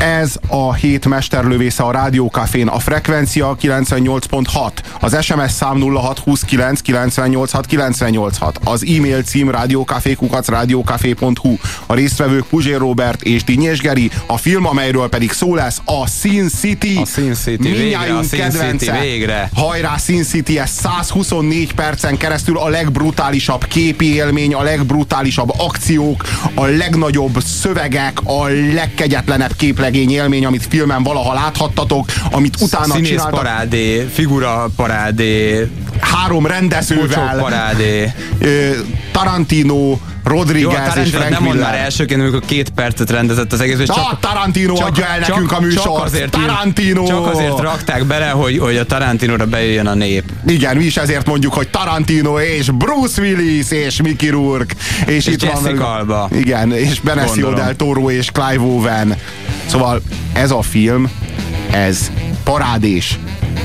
Ez a hét mesterlövésze a Rádiókafén. A frekvencia 98.6, az SMS szám 0629 986 986, az e-mail cím rádiókafékukac rádiókafé.hu, a résztvevők Puzsér Robert és Dinyés Geri, a film, amelyről pedig szó lesz, a Sin City. A Sin City, Sin kedvence. City, végre. Hajrá Sin City, ez 124 percen keresztül a legbrutálisabb képi élmény, a legbrutálisabb akciók, a legnagyobb szövegek, a legkegyetlenebb képlegény képregény élmény, amit filmen valaha láthattatok, amit utána Színész csináltak. parádé, figura parádé, három rendezővel, parádé. Tarantino, Rodriguez Jó, és Frank nem mond már elsőként, amikor két percet rendezett az egész. És csak, Tarantino csak, adja el csak, nekünk a műsort. Csak azért, Tarantino! Csak azért rakták bele, hogy, hogy a Tarantinóra bejöjjön a nép. Igen, mi is ezért mondjuk, hogy Tarantino és Bruce Willis és Mickey Rourke. És, és itt Jessica van, Alba. Igen, és Benicio del Toro és Clive Owen. Szóval ez a film, ez parádés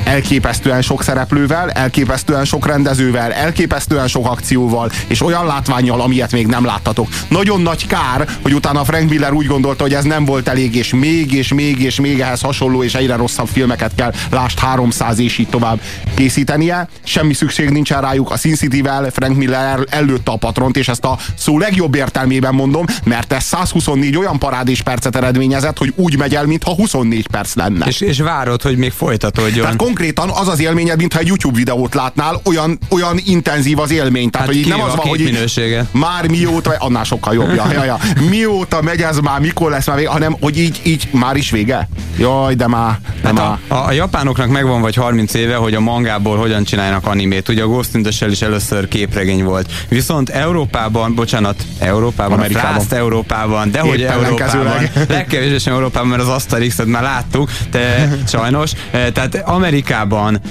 elképesztően sok szereplővel, elképesztően sok rendezővel, elképesztően sok akcióval, és olyan látványjal, amilyet még nem láttatok. Nagyon nagy kár, hogy utána Frank Miller úgy gondolta, hogy ez nem volt elég, és még, és még, és még ehhez hasonló, és egyre rosszabb filmeket kell, lást 300 és így tovább készítenie. Semmi szükség nincsen rájuk. A Sin City-vel Frank Miller előtte a patront, és ezt a szó legjobb értelmében mondom, mert ez 124 olyan parádés percet eredményezett, hogy úgy megy el, mintha 24 perc lenne. És, és várod, hogy még folytatódjon. Tehát konkrétan az az élményed, mintha egy YouTube videót látnál, olyan, olyan intenzív az élmény. Tehát, hát hogy nem az van, hogy minősége. már mióta, annál sokkal jobb, ja, ja, ja. mióta megy ez már, mikor lesz már vége, hanem hogy így, így már is vége. Jaj, de már, de hát már. A, a, a, japánoknak megvan vagy 30 éve, hogy a mangából hogyan csinálnak animét. Ugye a Ghost in the Shell is először képregény volt. Viszont Európában, bocsánat, Európában, Amerikában. Frászt Európában, de hogy Európában, legkevésbé Európában, mert az Asterix-et már láttuk, de sajnos. Eh, tehát Amerikában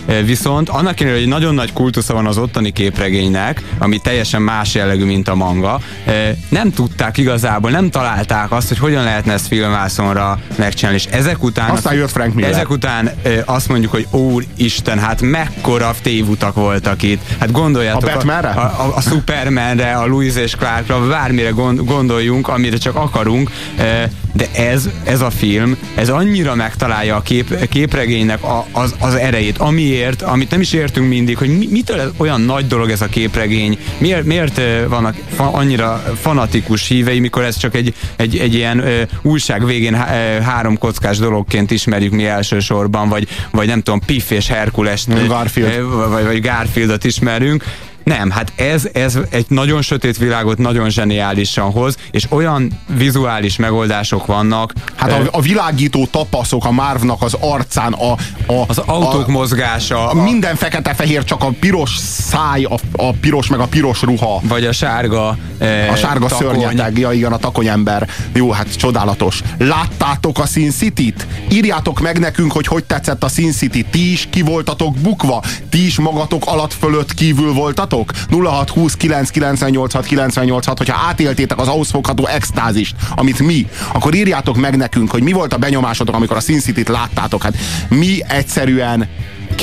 eh, viszont annak ellenére, hogy nagyon nagy kultusza van az ottani képregénynek, ami teljesen más jellegű, mint a manga, eh, nem tudták igazából, nem találták azt, hogy hogyan lehetne ezt filmászonra megcsinálni. És ezek után... Aztán jött Frank Miller. Ezek után azt mondjuk, hogy úristen, hát mekkora tévutak voltak itt. Hát gondoljátok... A Batmanre? A, a, a Supermanre, a Louis és Clarkra, bármire gondoljunk, amire csak akarunk, de ez, ez a film, ez annyira megtalálja a kép, képregénynek a, az, az erejét, amiért, amit nem is értünk mindig, hogy mi, mitől olyan nagy dolog ez a képregény, miért, miért vannak fa, annyira fanatikus hívei, mikor ez csak egy, egy, egy ilyen ö, újság végén há, három kockás dologként ismerjük mi elsősorban, vagy, vagy nem tudom, Piff és Herkules Garfield. vagy, vagy Garfieldot ismerünk, nem, hát ez, ez egy nagyon sötét világot nagyon zseniálisan hoz, és olyan vizuális megoldások vannak. Hát a, a világító tapaszok a Marvnak az arcán, a, a, az autók a, mozgása. A, minden fekete-fehér, csak a piros száj, a, a piros meg a piros ruha. Vagy a sárga e, A sárga szörnyeteg, ja igen, a takonyember. Jó, hát csodálatos. Láttátok a Sin City-t? Írjátok meg nekünk, hogy hogy tetszett a Sin City. Ti is ki voltatok bukva? Ti is magatok alatt fölött kívül voltatok? Írjatok 0620 998 986, hogyha átéltétek az ahhoz fogható extázist, amit mi, akkor írjátok meg nekünk, hogy mi volt a benyomásotok, amikor a Sin City-t láttátok. Hát mi egyszerűen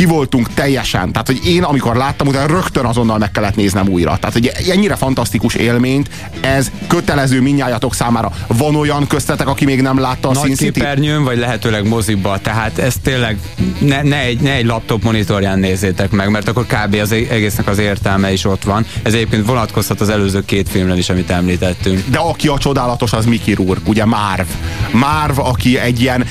ki voltunk teljesen. Tehát, hogy én amikor láttam, utána rögtön azonnal meg kellett néznem újra. Tehát, hogy ennyire fantasztikus élményt, ez kötelező minnyájatok számára. Van olyan köztetek, aki még nem látta a Nagy képernyőn, vagy lehetőleg moziba. Tehát ez tényleg ne, ne, egy, ne egy laptop monitorján nézzétek meg, mert akkor kb. az egésznek az értelme is ott van. Ez egyébként vonatkozhat az előző két filmre is, amit említettünk. De aki a csodálatos, az Mickey Rourke, ugye Marv. Marv, aki egy ilyen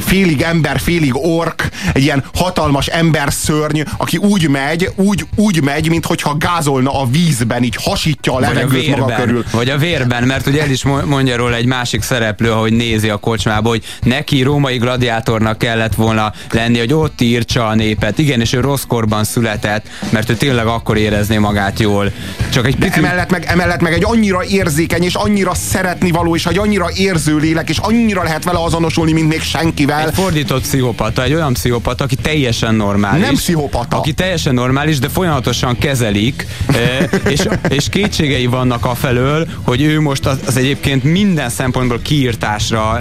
félig ember, félig ork, egy ilyen hatalmas ember szörny, aki úgy megy, úgy, úgy megy, mintha gázolna a vízben, így hasítja a levegőt vagy a vérben, maga körül. Vagy a vérben, mert ugye el is mondja róla egy másik szereplő, hogy nézi a kocsmába, hogy neki római gladiátornak kellett volna lenni, hogy ott írtsa a népet. Igen, és ő rossz korban született, mert ő tényleg akkor érezné magát jól. Csak egy pici... emellett, meg, emellett meg egy annyira érzékeny, és annyira szeretni való, és egy annyira érző lélek, és annyira lehet vele azonosulni, mint még senkivel. Egy fordított pszichopata, egy olyan pszichopata, aki teljesen normális. Nem pszichopata. Aki teljesen normális, de folyamatosan kezelik, és, és kétségei vannak a felől, hogy ő most az, az egyébként minden szempontból kiírtásra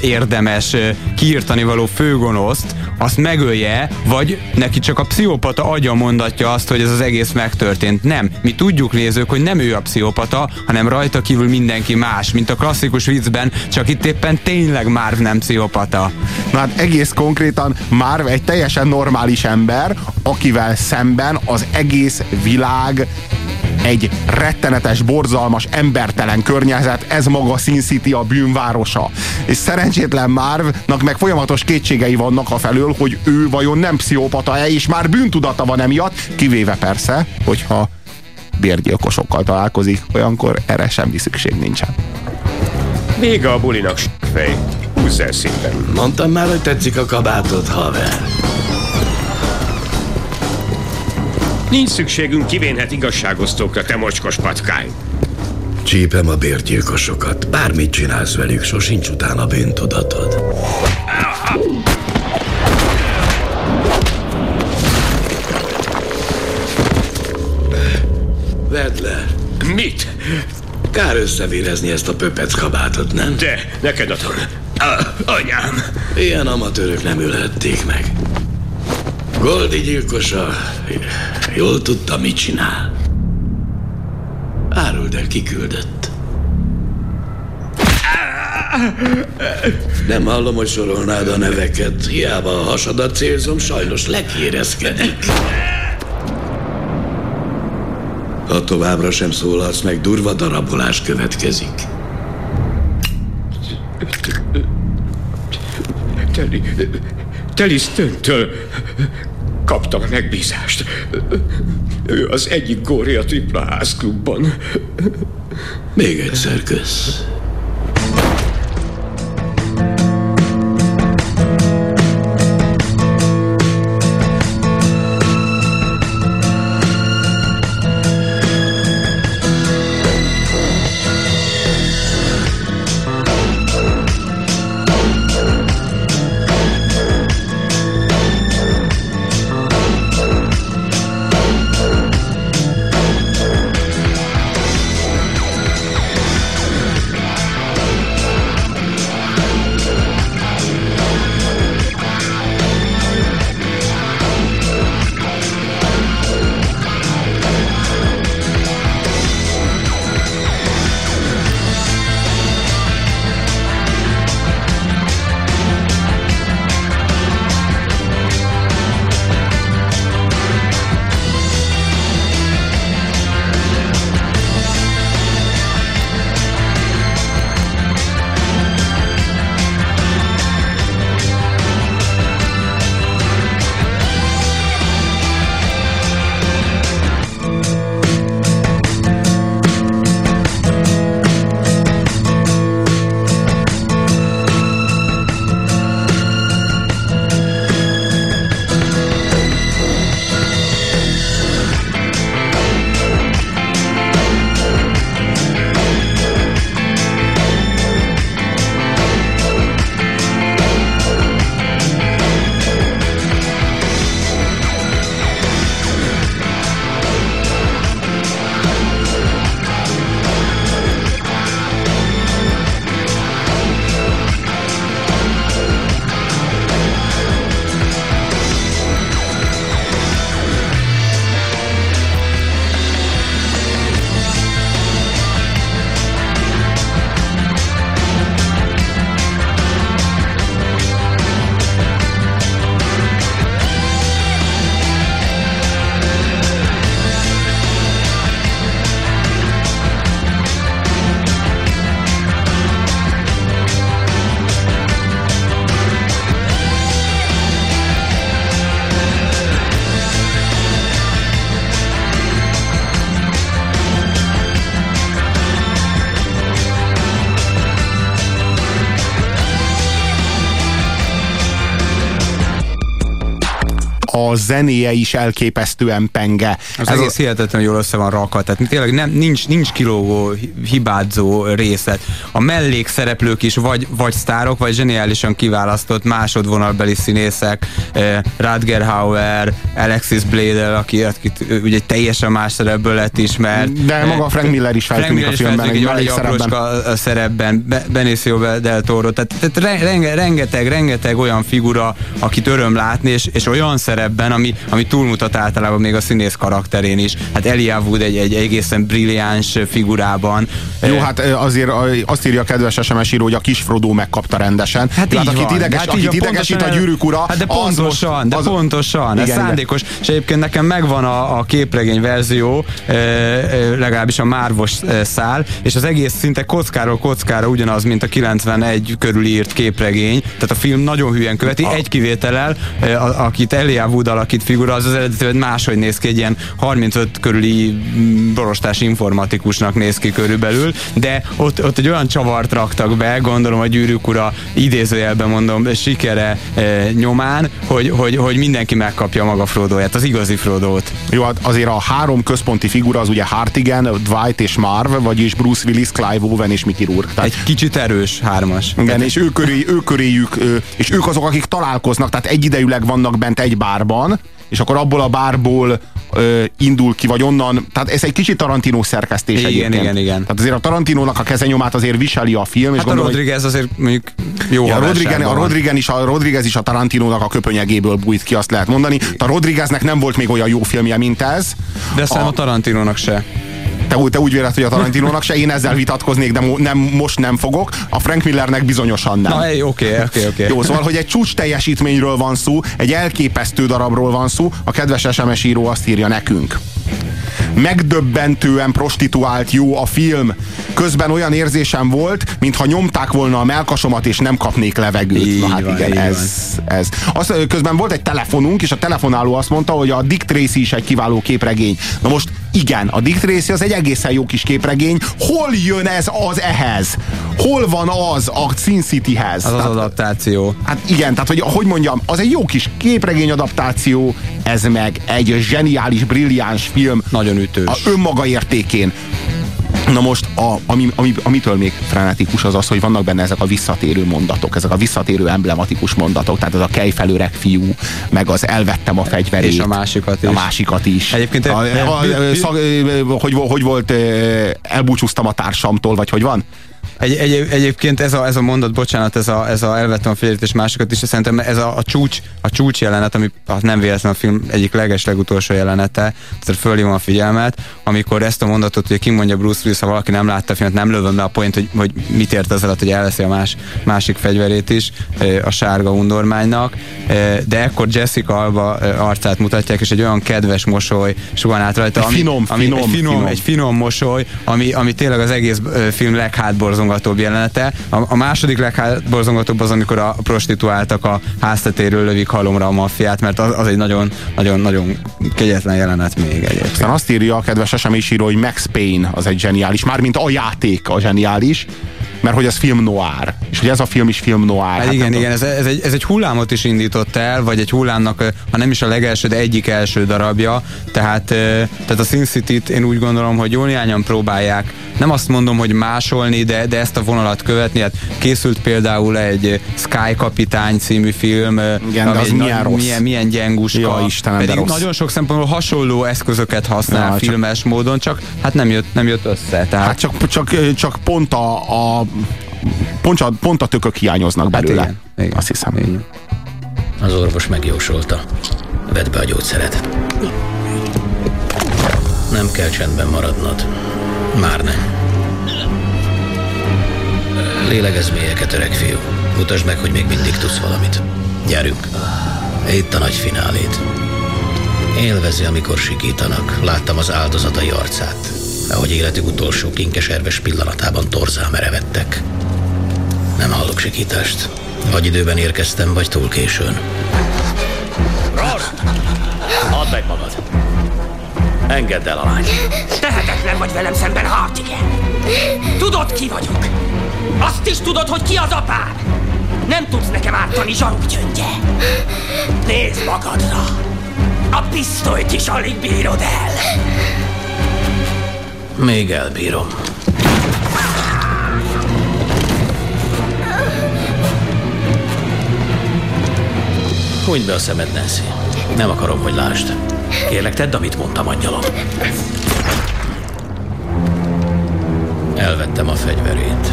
érdemes kiírtani való főgonoszt, azt megölje, vagy neki csak a pszichopata agya mondatja azt, hogy ez az egész megtörtént. Nem. Mi tudjuk nézők, hogy nem ő a pszichopata, hanem rajta kívül mindenki más, mint a klasszikus viccben, csak itt éppen tényleg már nem pszichopata. Na hát egész konkrétan már egy teljesen normális ember, akivel szemben az egész világ egy rettenetes, borzalmas, embertelen környezet, ez maga Sin City a bűnvárosa. És szerencsétlen Marvnak meg folyamatos kétségei vannak a felől, hogy ő vajon nem pszichopata-e, és már bűntudata van emiatt, kivéve persze, hogyha bérgyilkosokkal találkozik, olyankor erre semmi szükség nincsen. Vége a bulinak, fej. Húzz el szépen. Mondtam már, hogy tetszik a kabátod, haver. Nincs szükségünk kivénhet igazságosztókra, te mocskos patkány. Csípem a bérgyilkosokat. Bármit csinálsz velük, sosincs utána bűntudatod. Vedd le. Mit? Kár összevérezni ezt a pöpec kabátot, nem? De, neked adom. Anyám. Ilyen amatőrök nem ülhették meg. Goldi gyilkosa jól tudta, mit csinál. Áruld el, kiküldött. Nem hallom, hogy sorolnád a neveket. Hiába a hasadat célzom, sajnos lekérezkedik. Ha továbbra sem szólalsz meg, durva darabolás következik. Teli, Teli Stöntől kaptam a megbízást. Ő az egyik góri a Tripla Ház klubban. Még egyszer kösz. A zenéje is elképesztően penge. Az Ez egész a... hihetetlenül jól össze van rakva, tehát tényleg nem, nincs, nincs kilógó, hibázó részlet. A mellékszereplők is vagy, vagy sztárok, vagy zseniálisan kiválasztott másodvonalbeli színészek, eh, Radger Hauer, Alexis Bledel, aki, akit ugye teljesen más szerepből lett ismert. De maga eh, Frank Miller is feltűnik a filmben, egy mellékszerepben. szerepben, Benicio del Toro, tehát, tehát renge, rengeteg, rengeteg olyan figura, akit öröm látni, és, és olyan szerepben, ami, ami túlmutat általában még a színész karakterén is. Hát Elijah Wood egy, egy egészen brilliáns figurában. Jó, hát azért azt írja a kedves SMS író, hogy a kis Frodo megkapta rendesen. Hát, hát akit ideges, hát akit idegesít a gyűrűk ura, hát de pontosan, az, de pontosan, igen, ez szándékos. Igen. És egyébként nekem megvan a, a képregény verzió, legalábbis a márvos szál, és az egész szinte kockáról kockára ugyanaz, mint a 91 körül írt képregény. Tehát a film nagyon hülyen követi, a... egy kivétellel, akit Elia Wood alakít figura, az az eredetileg máshogy néz ki, egy ilyen 35 körüli mm, borostás informatikusnak néz ki körülbelül, de ott, ott egy olyan csavart raktak be, gondolom a gyűrűk ura idézőjelben mondom, sikere e, nyomán, hogy, hogy, hogy mindenki megkapja maga Frodo-ját, az igazi Frodo-t. Jó, hát azért a három központi figura az ugye Hartigan, Dwight és Marv, vagyis Bruce Willis, Clive Owen és Mickey Rourke. Tehát... Egy kicsit erős hármas. Igen, és ő, köré, ő köréjük, és ők azok, akik találkoznak, tehát egyidejűleg vannak bent egy bárban, és akkor abból a bárból ö, indul ki, vagy onnan, tehát ez egy kicsit Tarantino szerkesztés igen, egyébként. Igen, igen, Tehát azért a Tarantinónak a kezenyomát azért viseli a film. Hát és gondolom, a Rodriguez azért mondjuk jó ja, a, Rodriguez, a, Rodriguez is, a Rodriguez is a Tarantinónak a köpönyegéből bújt ki, azt lehet mondani. A Rodrigueznek nem volt még olyan jó filmje, mint ez. De a, a Tarantinónak se. Te, te úgy véled, hogy a Tarantinónak se, én ezzel vitatkoznék, de mo, nem, most nem fogok. A Frank Millernek bizonyosan nem. Na, oké, oké, oké. Jó, szóval, hogy egy csúcs teljesítményről van szó, egy elképesztő darabról van szó, a kedves SMS író azt írja nekünk megdöbbentően prostituált jó a film. Közben olyan érzésem volt, mintha nyomták volna a melkasomat, és nem kapnék levegőt. Így Na hát van, igen, ez, ez. Azt, közben volt egy telefonunk, és a telefonáló azt mondta, hogy a Dick Tracy is egy kiváló képregény. Na most igen, a Dick Tracy az egy egészen jó kis képregény. Hol jön ez az ehhez? Hol van az a Sin Cityhez? Az tehát, az adaptáció. Hát igen, tehát hogy, hogy mondjam, az egy jó kis képregény adaptáció, ez meg egy zseniális, brilliáns film. Nagyon ütős. A önmaga értékén. Na most, a, ami, ami, amitől még frenetikus az az, hogy vannak benne ezek a visszatérő mondatok, ezek a visszatérő emblematikus mondatok, tehát ez a kejfelőreg fiú, meg az elvettem a fegyverét. És a másikat is. A másikat is. Egyébként a, a, a, szag, hogy, hogy volt, elbúcsúztam a társamtól, vagy hogy van? Egy, egy, egyébként ez a, ez a mondat, bocsánat, ez a, ez a elvettem a félét és másokat is, szerintem ez a, a, csúcs, a csúcs jelenet, ami hát nem véletlen a film egyik leges legutolsó jelenete, tehát fölhívom a figyelmet, amikor ezt a mondatot ugye kimondja Bruce Willis, ha valaki nem látta a filmet, nem lövöm le a point, hogy, hogy mit ért az alatt, hogy elveszi a más, másik fegyverét is, a sárga undormánynak, de ekkor Jessica Alba arcát mutatják, és egy olyan kedves mosoly sugan át rajta, ami, finom, ami, finom, egy finom, finom. egy finom mosoly, ami, ami tényleg az egész film leghátborzó legborzongatóbb jelenete. A, a második legborzongatóbb az, amikor a prostituáltak a háztetéről lövik halomra a maffiát, mert az, az egy nagyon, nagyon, nagyon kegyetlen jelenet még egyébként. Aztán azt írja a kedves SMS író, hogy Max Payne az egy zseniális, mármint a játék a zseniális, mert hogy ez film noir, és hogy ez a film is film noir. Hát, hát igen, igen, ez, ez, egy, ez egy hullámot is indított el, vagy egy hullámnak, ha nem is a legelső, de egyik első darabja, tehát, tehát a Sin City-t én úgy gondolom, hogy jól néhányan próbálják, nem azt mondom, hogy másolni, de, de ezt a vonalat követni, hát készült például egy Sky Kapitány című film, igen, ami az milyen rossz. Milyen, milyen gyenguska, ja, Istenem, pedig nagyon sok szempontból hasonló eszközöket használ ja, filmes csak, módon, csak hát nem jött, nem jött össze. Tehát... Hát csak, csak, csak pont a, a pont, a, pont a tökök hiányoznak hát belőle. Hát igen, igen, azt hiszem. Igen. Az orvos megjósolta. Vedd be a gyógyszeret. Nem kell csendben maradnod. Már nem. Lélegezz mélyeket, öreg fiú. Mutasd meg, hogy még mindig tudsz valamit. Gyerünk. Itt a nagy finálét. Élvezi, amikor sikítanak. Láttam az áldozatai arcát. Ahogy életük utolsó kinkeserves pillanatában torzá merevettek. Nem hallok sikítást. Vagy időben érkeztem, vagy túl későn. Rost! Add meg magad! Engedd el a lány. Tehetetlen vagy velem szemben, Hartigen. Tudod, ki vagyok. Azt is tudod, hogy ki az apád. Nem tudsz nekem ártani, zsaruk gyöngye. Nézd magadra. A pisztolyt is alig bírod el. Még elbírom. Húgyd be a szemed, Nancy. Nem akarom, hogy lásd. Kérlek, tedd, amit mondtam, angyalom. Elvettem a fegyverét.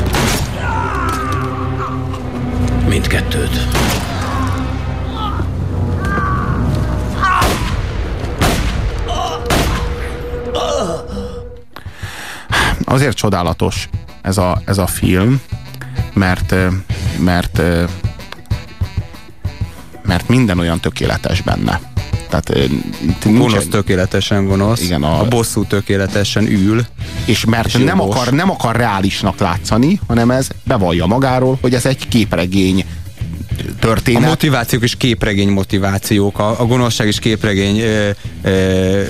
Mindkettőt. Azért csodálatos ez a, ez a film, mert, mert, mert minden olyan tökéletes benne. Tehát, a gonosz tökéletesen gonosz, igen, a, a bosszú tökéletesen ül. És mert és nem akar, nem akar reálisnak látszani, hanem ez bevallja magáról, hogy ez egy képregény történet. A motivációk is képregény motivációk, a, a gonoszság is képregény ö, ö,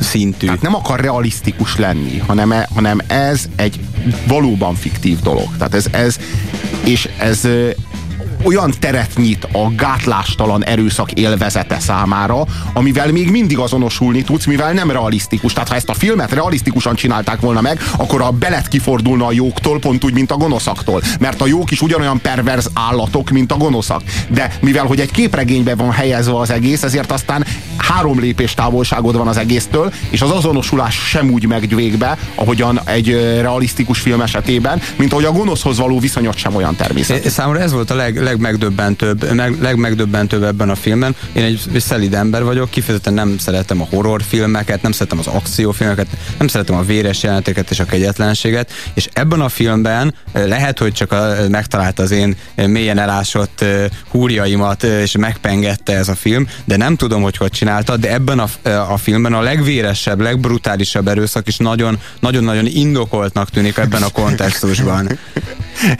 szintű. Tehát nem akar realisztikus lenni, hanem, e, hanem ez egy valóban fiktív dolog. Tehát ez, ez és ez olyan teret nyit a gátlástalan erőszak élvezete számára, amivel még mindig azonosulni tudsz, mivel nem realisztikus. Tehát ha ezt a filmet realisztikusan csinálták volna meg, akkor a belet kifordulna a jóktól, pont úgy, mint a gonoszaktól. Mert a jók is ugyanolyan perverz állatok, mint a gonoszak. De mivel, hogy egy képregénybe van helyezve az egész, ezért aztán három lépés távolságod van az egésztől, és az azonosulás sem úgy megy végbe, ahogyan egy realisztikus film esetében, mint ahogy a gonoszhoz való viszonyot sem olyan természetes. Számomra ez volt a leg, legmegdöbbentőbb, meg, legmegdöbbentőbb ebben a filmben. Én egy, szelid ember vagyok, kifejezetten nem szeretem a horrorfilmeket, nem szeretem az akciófilmeket, nem szeretem a véres jeleneteket és a kegyetlenséget, és ebben a filmben eh, lehet, hogy csak a, megtalálta az én eh, mélyen elásott húrjaimat és megpengette ez a film, de nem tudom, hogy hogy csinálta, de ebben a, a filmben a legvéresebb, legbrutálisabb erőszak is nagyon-nagyon indokoltnak tűnik ebben a kontextusban.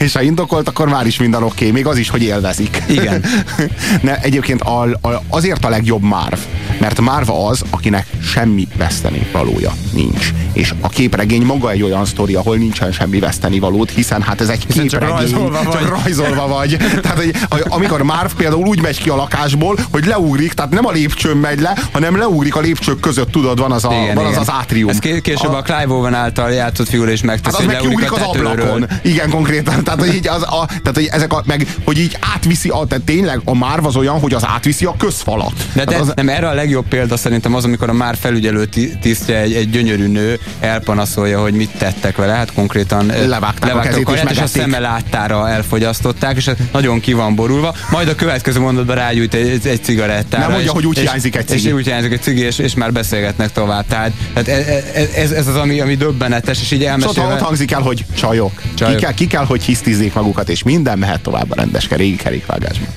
és ha indokolt, akkor már is minden oké, okay. még az is, hogy élvezik. Igen. ne, egyébként a, a, azért a legjobb Marv, mert Marv az, akinek semmi veszteni valója nincs. És a képregény maga egy olyan sztori, ahol nincsen semmi veszteni valót, hiszen hát ez egy hiszen képregény. Csak rajzolva vagy. Csak rajzolva vagy. tehát, hogy, amikor Marv például úgy megy ki a lakásból, hogy leugrik, tehát nem a lépcsőn megy le, hanem leugrik a lépcsők között, tudod, van az a, igen, van az, az átrium. Ez később a, a Clive Owen által játszott figura is megteszi, hát az meg kiugrik az ablakon. Igen, konkrétan. Tehát, hogy így, az, a, tehát, hogy ezek a, meg, hogy így átviszi, a, tehát tényleg a Marv az olyan, hogy az átviszi a közfalat. De, de az, nem, erre a legjobb példa szerintem az, amikor a már felügyelő tisztje egy, egy gyönyörű nő elpanaszolja, hogy mit tettek vele. Hát konkrétan levágták, levágták a kezét, a karját, és, és a szeme láttára elfogyasztották, és nagyon ki van borulva. Majd a következő mondatban rágyújt egy, egy cigarettára. Nem mondja, és, hogy úgy hiányzik egy cigi. És úgy hiányzik egy cigi, és, és már beszélgetnek tovább. Tehát, tehát ez, e- ez, ez, az, ami, ami döbbenetes, és így elmesélve... ott hangzik el, hogy csajok. csajok. Ki, kell, ki kell, hogy hisztizzék magukat, és minden mehet tovább a rendes régi kerékvágásban.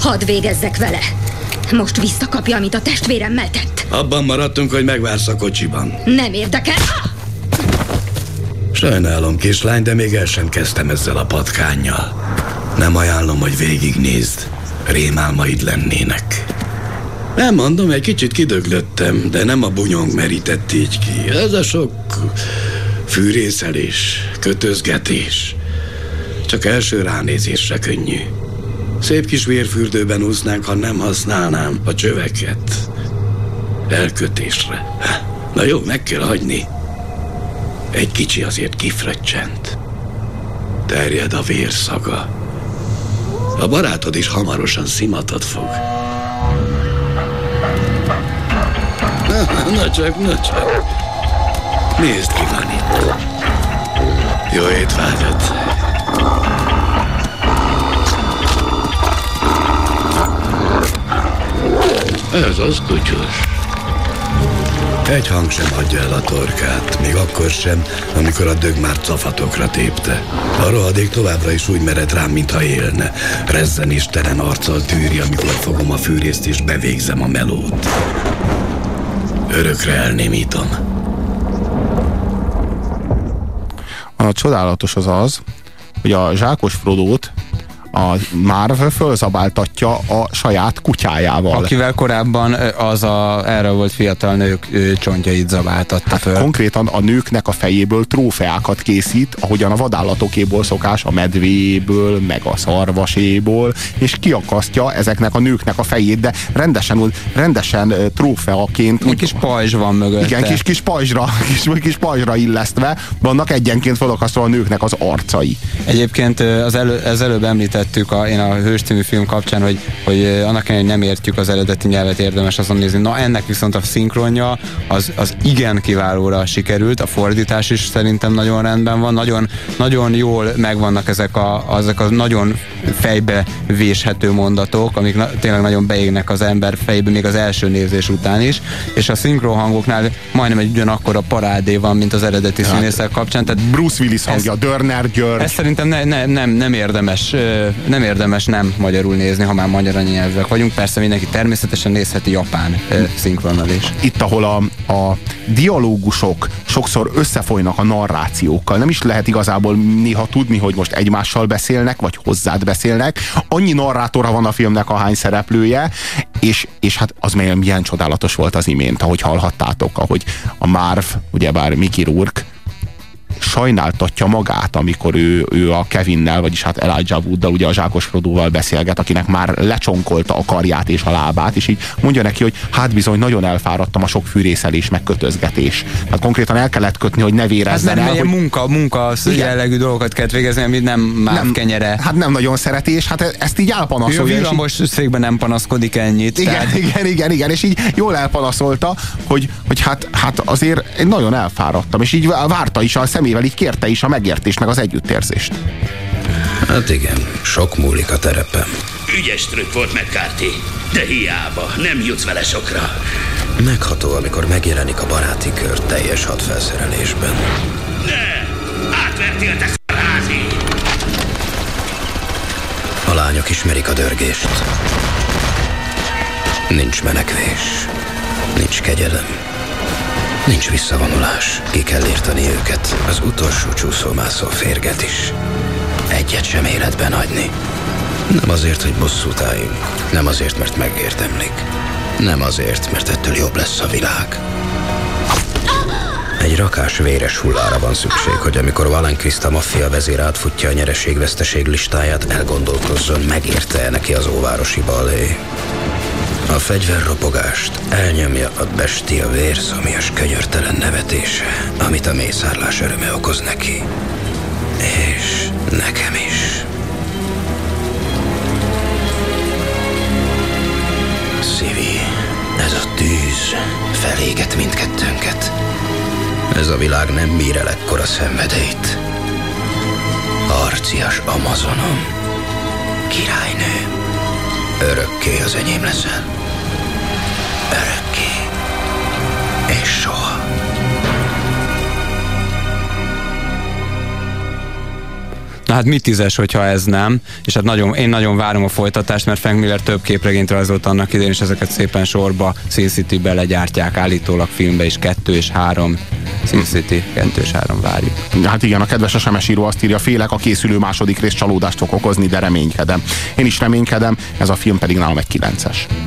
Hadd végezzek vele. Most visszakapja, amit a testvéremmel tett. Abban maradtunk, hogy megvársz a kocsiban. Nem érdekel. Sajnálom, kislány, de még el sem kezdtem ezzel a patkánnyal. Nem ajánlom, hogy végignézd. Rémálmaid lennének. Nem mondom, egy kicsit kidöglöttem, de nem a bunyong merített így ki. Ez a sok fűrészelés, kötözgetés. Csak első ránézésre könnyű. Szép kis vérfürdőben úsznánk, ha nem használnám a csöveket. Elkötésre. Na jó, meg kell hagyni. Egy kicsi azért kifröccsent. Terjed a vérszaga. A barátod is hamarosan szimatot fog. Na csak, na csak. Nézd, ki van itt. Jó étvágyat. Ez az kutyus. Egy hang sem hagyja el a torkát, még akkor sem, amikor a dög már cafatokra tépte. A rohadék továbbra is úgy mered rám, mintha élne. Rezzenéstelen arccal tűri, amikor fogom a fűrészt és bevégzem a melót. Örökre elnémítom. A csodálatos az az, hogy a zsákos Frodót a Marv fölzabáltatja a saját kutyájával. Akivel korábban az a, erre volt fiatal nők csontjait zabáltatta hát föl. Konkrétan a nőknek a fejéből trófeákat készít, ahogyan a vadállatokéból szokás, a medvéből, meg a szarvaséból, és kiakasztja ezeknek a nőknek a fejét, de rendesen, rendesen trófeaként. Egy kis pajzs van mögötte. Igen, kis, kis pajzsra, kis, kis pajzsra illesztve vannak egyenként felakasztva a nőknek az arcai. Egyébként az, elő, az előbb említettük a, én a Hős film kapcsán, hogy, hogy annak hogy nem értjük az eredeti nyelvet, érdemes azon nézni. Na ennek viszont a szinkronja az, az igen kiválóra sikerült, a fordítás is szerintem nagyon rendben van, nagyon, nagyon jól megvannak ezek a, ezek a nagyon fejbe véshető mondatok, amik na, tényleg nagyon beégnek az ember fejbe még az első nézés után is, és a szinkronhangoknál majdnem egy ugyanakkor a parádé van, mint az eredeti hát, színészek kapcsán. Tehát Bruce Willis hangja, ez, Dörner György. Ez szerintem ne, ne, nem, nem érdemes nem érdemes nem magyarul nézni, ha már magyar anyanyelvek vagyunk. Persze mindenki természetesen nézheti japán szinkronnal is. Itt, ahol a, a dialógusok sokszor összefolynak a narrációkkal, nem is lehet igazából néha tudni, hogy most egymással beszélnek, vagy hozzád beszélnek. Annyi narrátora van a filmnek, ahány szereplője, és, és hát az milyen csodálatos volt az imént, ahogy hallhattátok, ahogy a Marv, ugyebár Mickey Rourke, sajnáltatja magát, amikor ő, ő a Kevinnel, vagyis hát Elijah Wooddal, ugye a zsákos Frodóval beszélget, akinek már lecsonkolta a karját és a lábát, és így mondja neki, hogy hát bizony nagyon elfáradtam a sok fűrészelés, meg kötözgetés. Hát konkrétan el kellett kötni, hogy ne vérezzen hát nem, el. Hogy... munka, munka jellegű dolgokat kellett végezni, amit nem már nem, kenyere. Hát nem nagyon szereti, és hát ezt így elpanaszolja. Ő villamos így... székben nem panaszkodik ennyit. Igen, tehát... igen, igen, igen, és így jól elpanaszolta, hogy, hogy hát, hát azért én nagyon elfáradtam, és így várta is a szemével így kérte is a megértést, meg az együttérzést. Hát igen, sok múlik a terepem. Ügyes trükk volt McCarthy, de hiába, nem jutsz vele sokra. Megható, amikor megjelenik a baráti kör teljes hadfelszerelésben. Ne! Átvertél te házi! A lányok ismerik a dörgést. Nincs menekvés. Nincs kegyelem. Nincs visszavonulás. Ki kell írtani őket. Az utolsó csúszómászó férget is. Egyet sem életben hagyni. Nem azért, hogy bosszút álljunk. Nem azért, mert megérdemlik. Nem azért, mert ettől jobb lesz a világ. Egy rakás véres hullára van szükség, hogy amikor Valen Krista maffia vezér átfutja a nyereség-veszteség listáját, elgondolkozzon, megérte neki az óvárosi balé. A fegyverropogást elnyomja a bestia vérszomjas könyörtelen nevetése, amit a mészárlás öröme okoz neki. És nekem is. Szivi, ez a tűz feléget mindkettőnket. Ez a világ nem bír el ekkora szenvedélyt. Arcias Amazonom, királynő, örökké az enyém leszel. Örökké. És soha. Na hát mit tízes, hogyha ez nem, és hát nagyon, én nagyon várom a folytatást, mert Frank Miller több képregényt rajzolt annak idén, és ezeket szépen sorba Sin City-be legyártják állítólag filmbe is, kettő és három Sin City, kettő és három várjuk. Hát igen, a kedves SMS író azt írja, félek a készülő második rész csalódást fog okozni, de reménykedem. Én is reménykedem, ez a film pedig nálam egy kilences.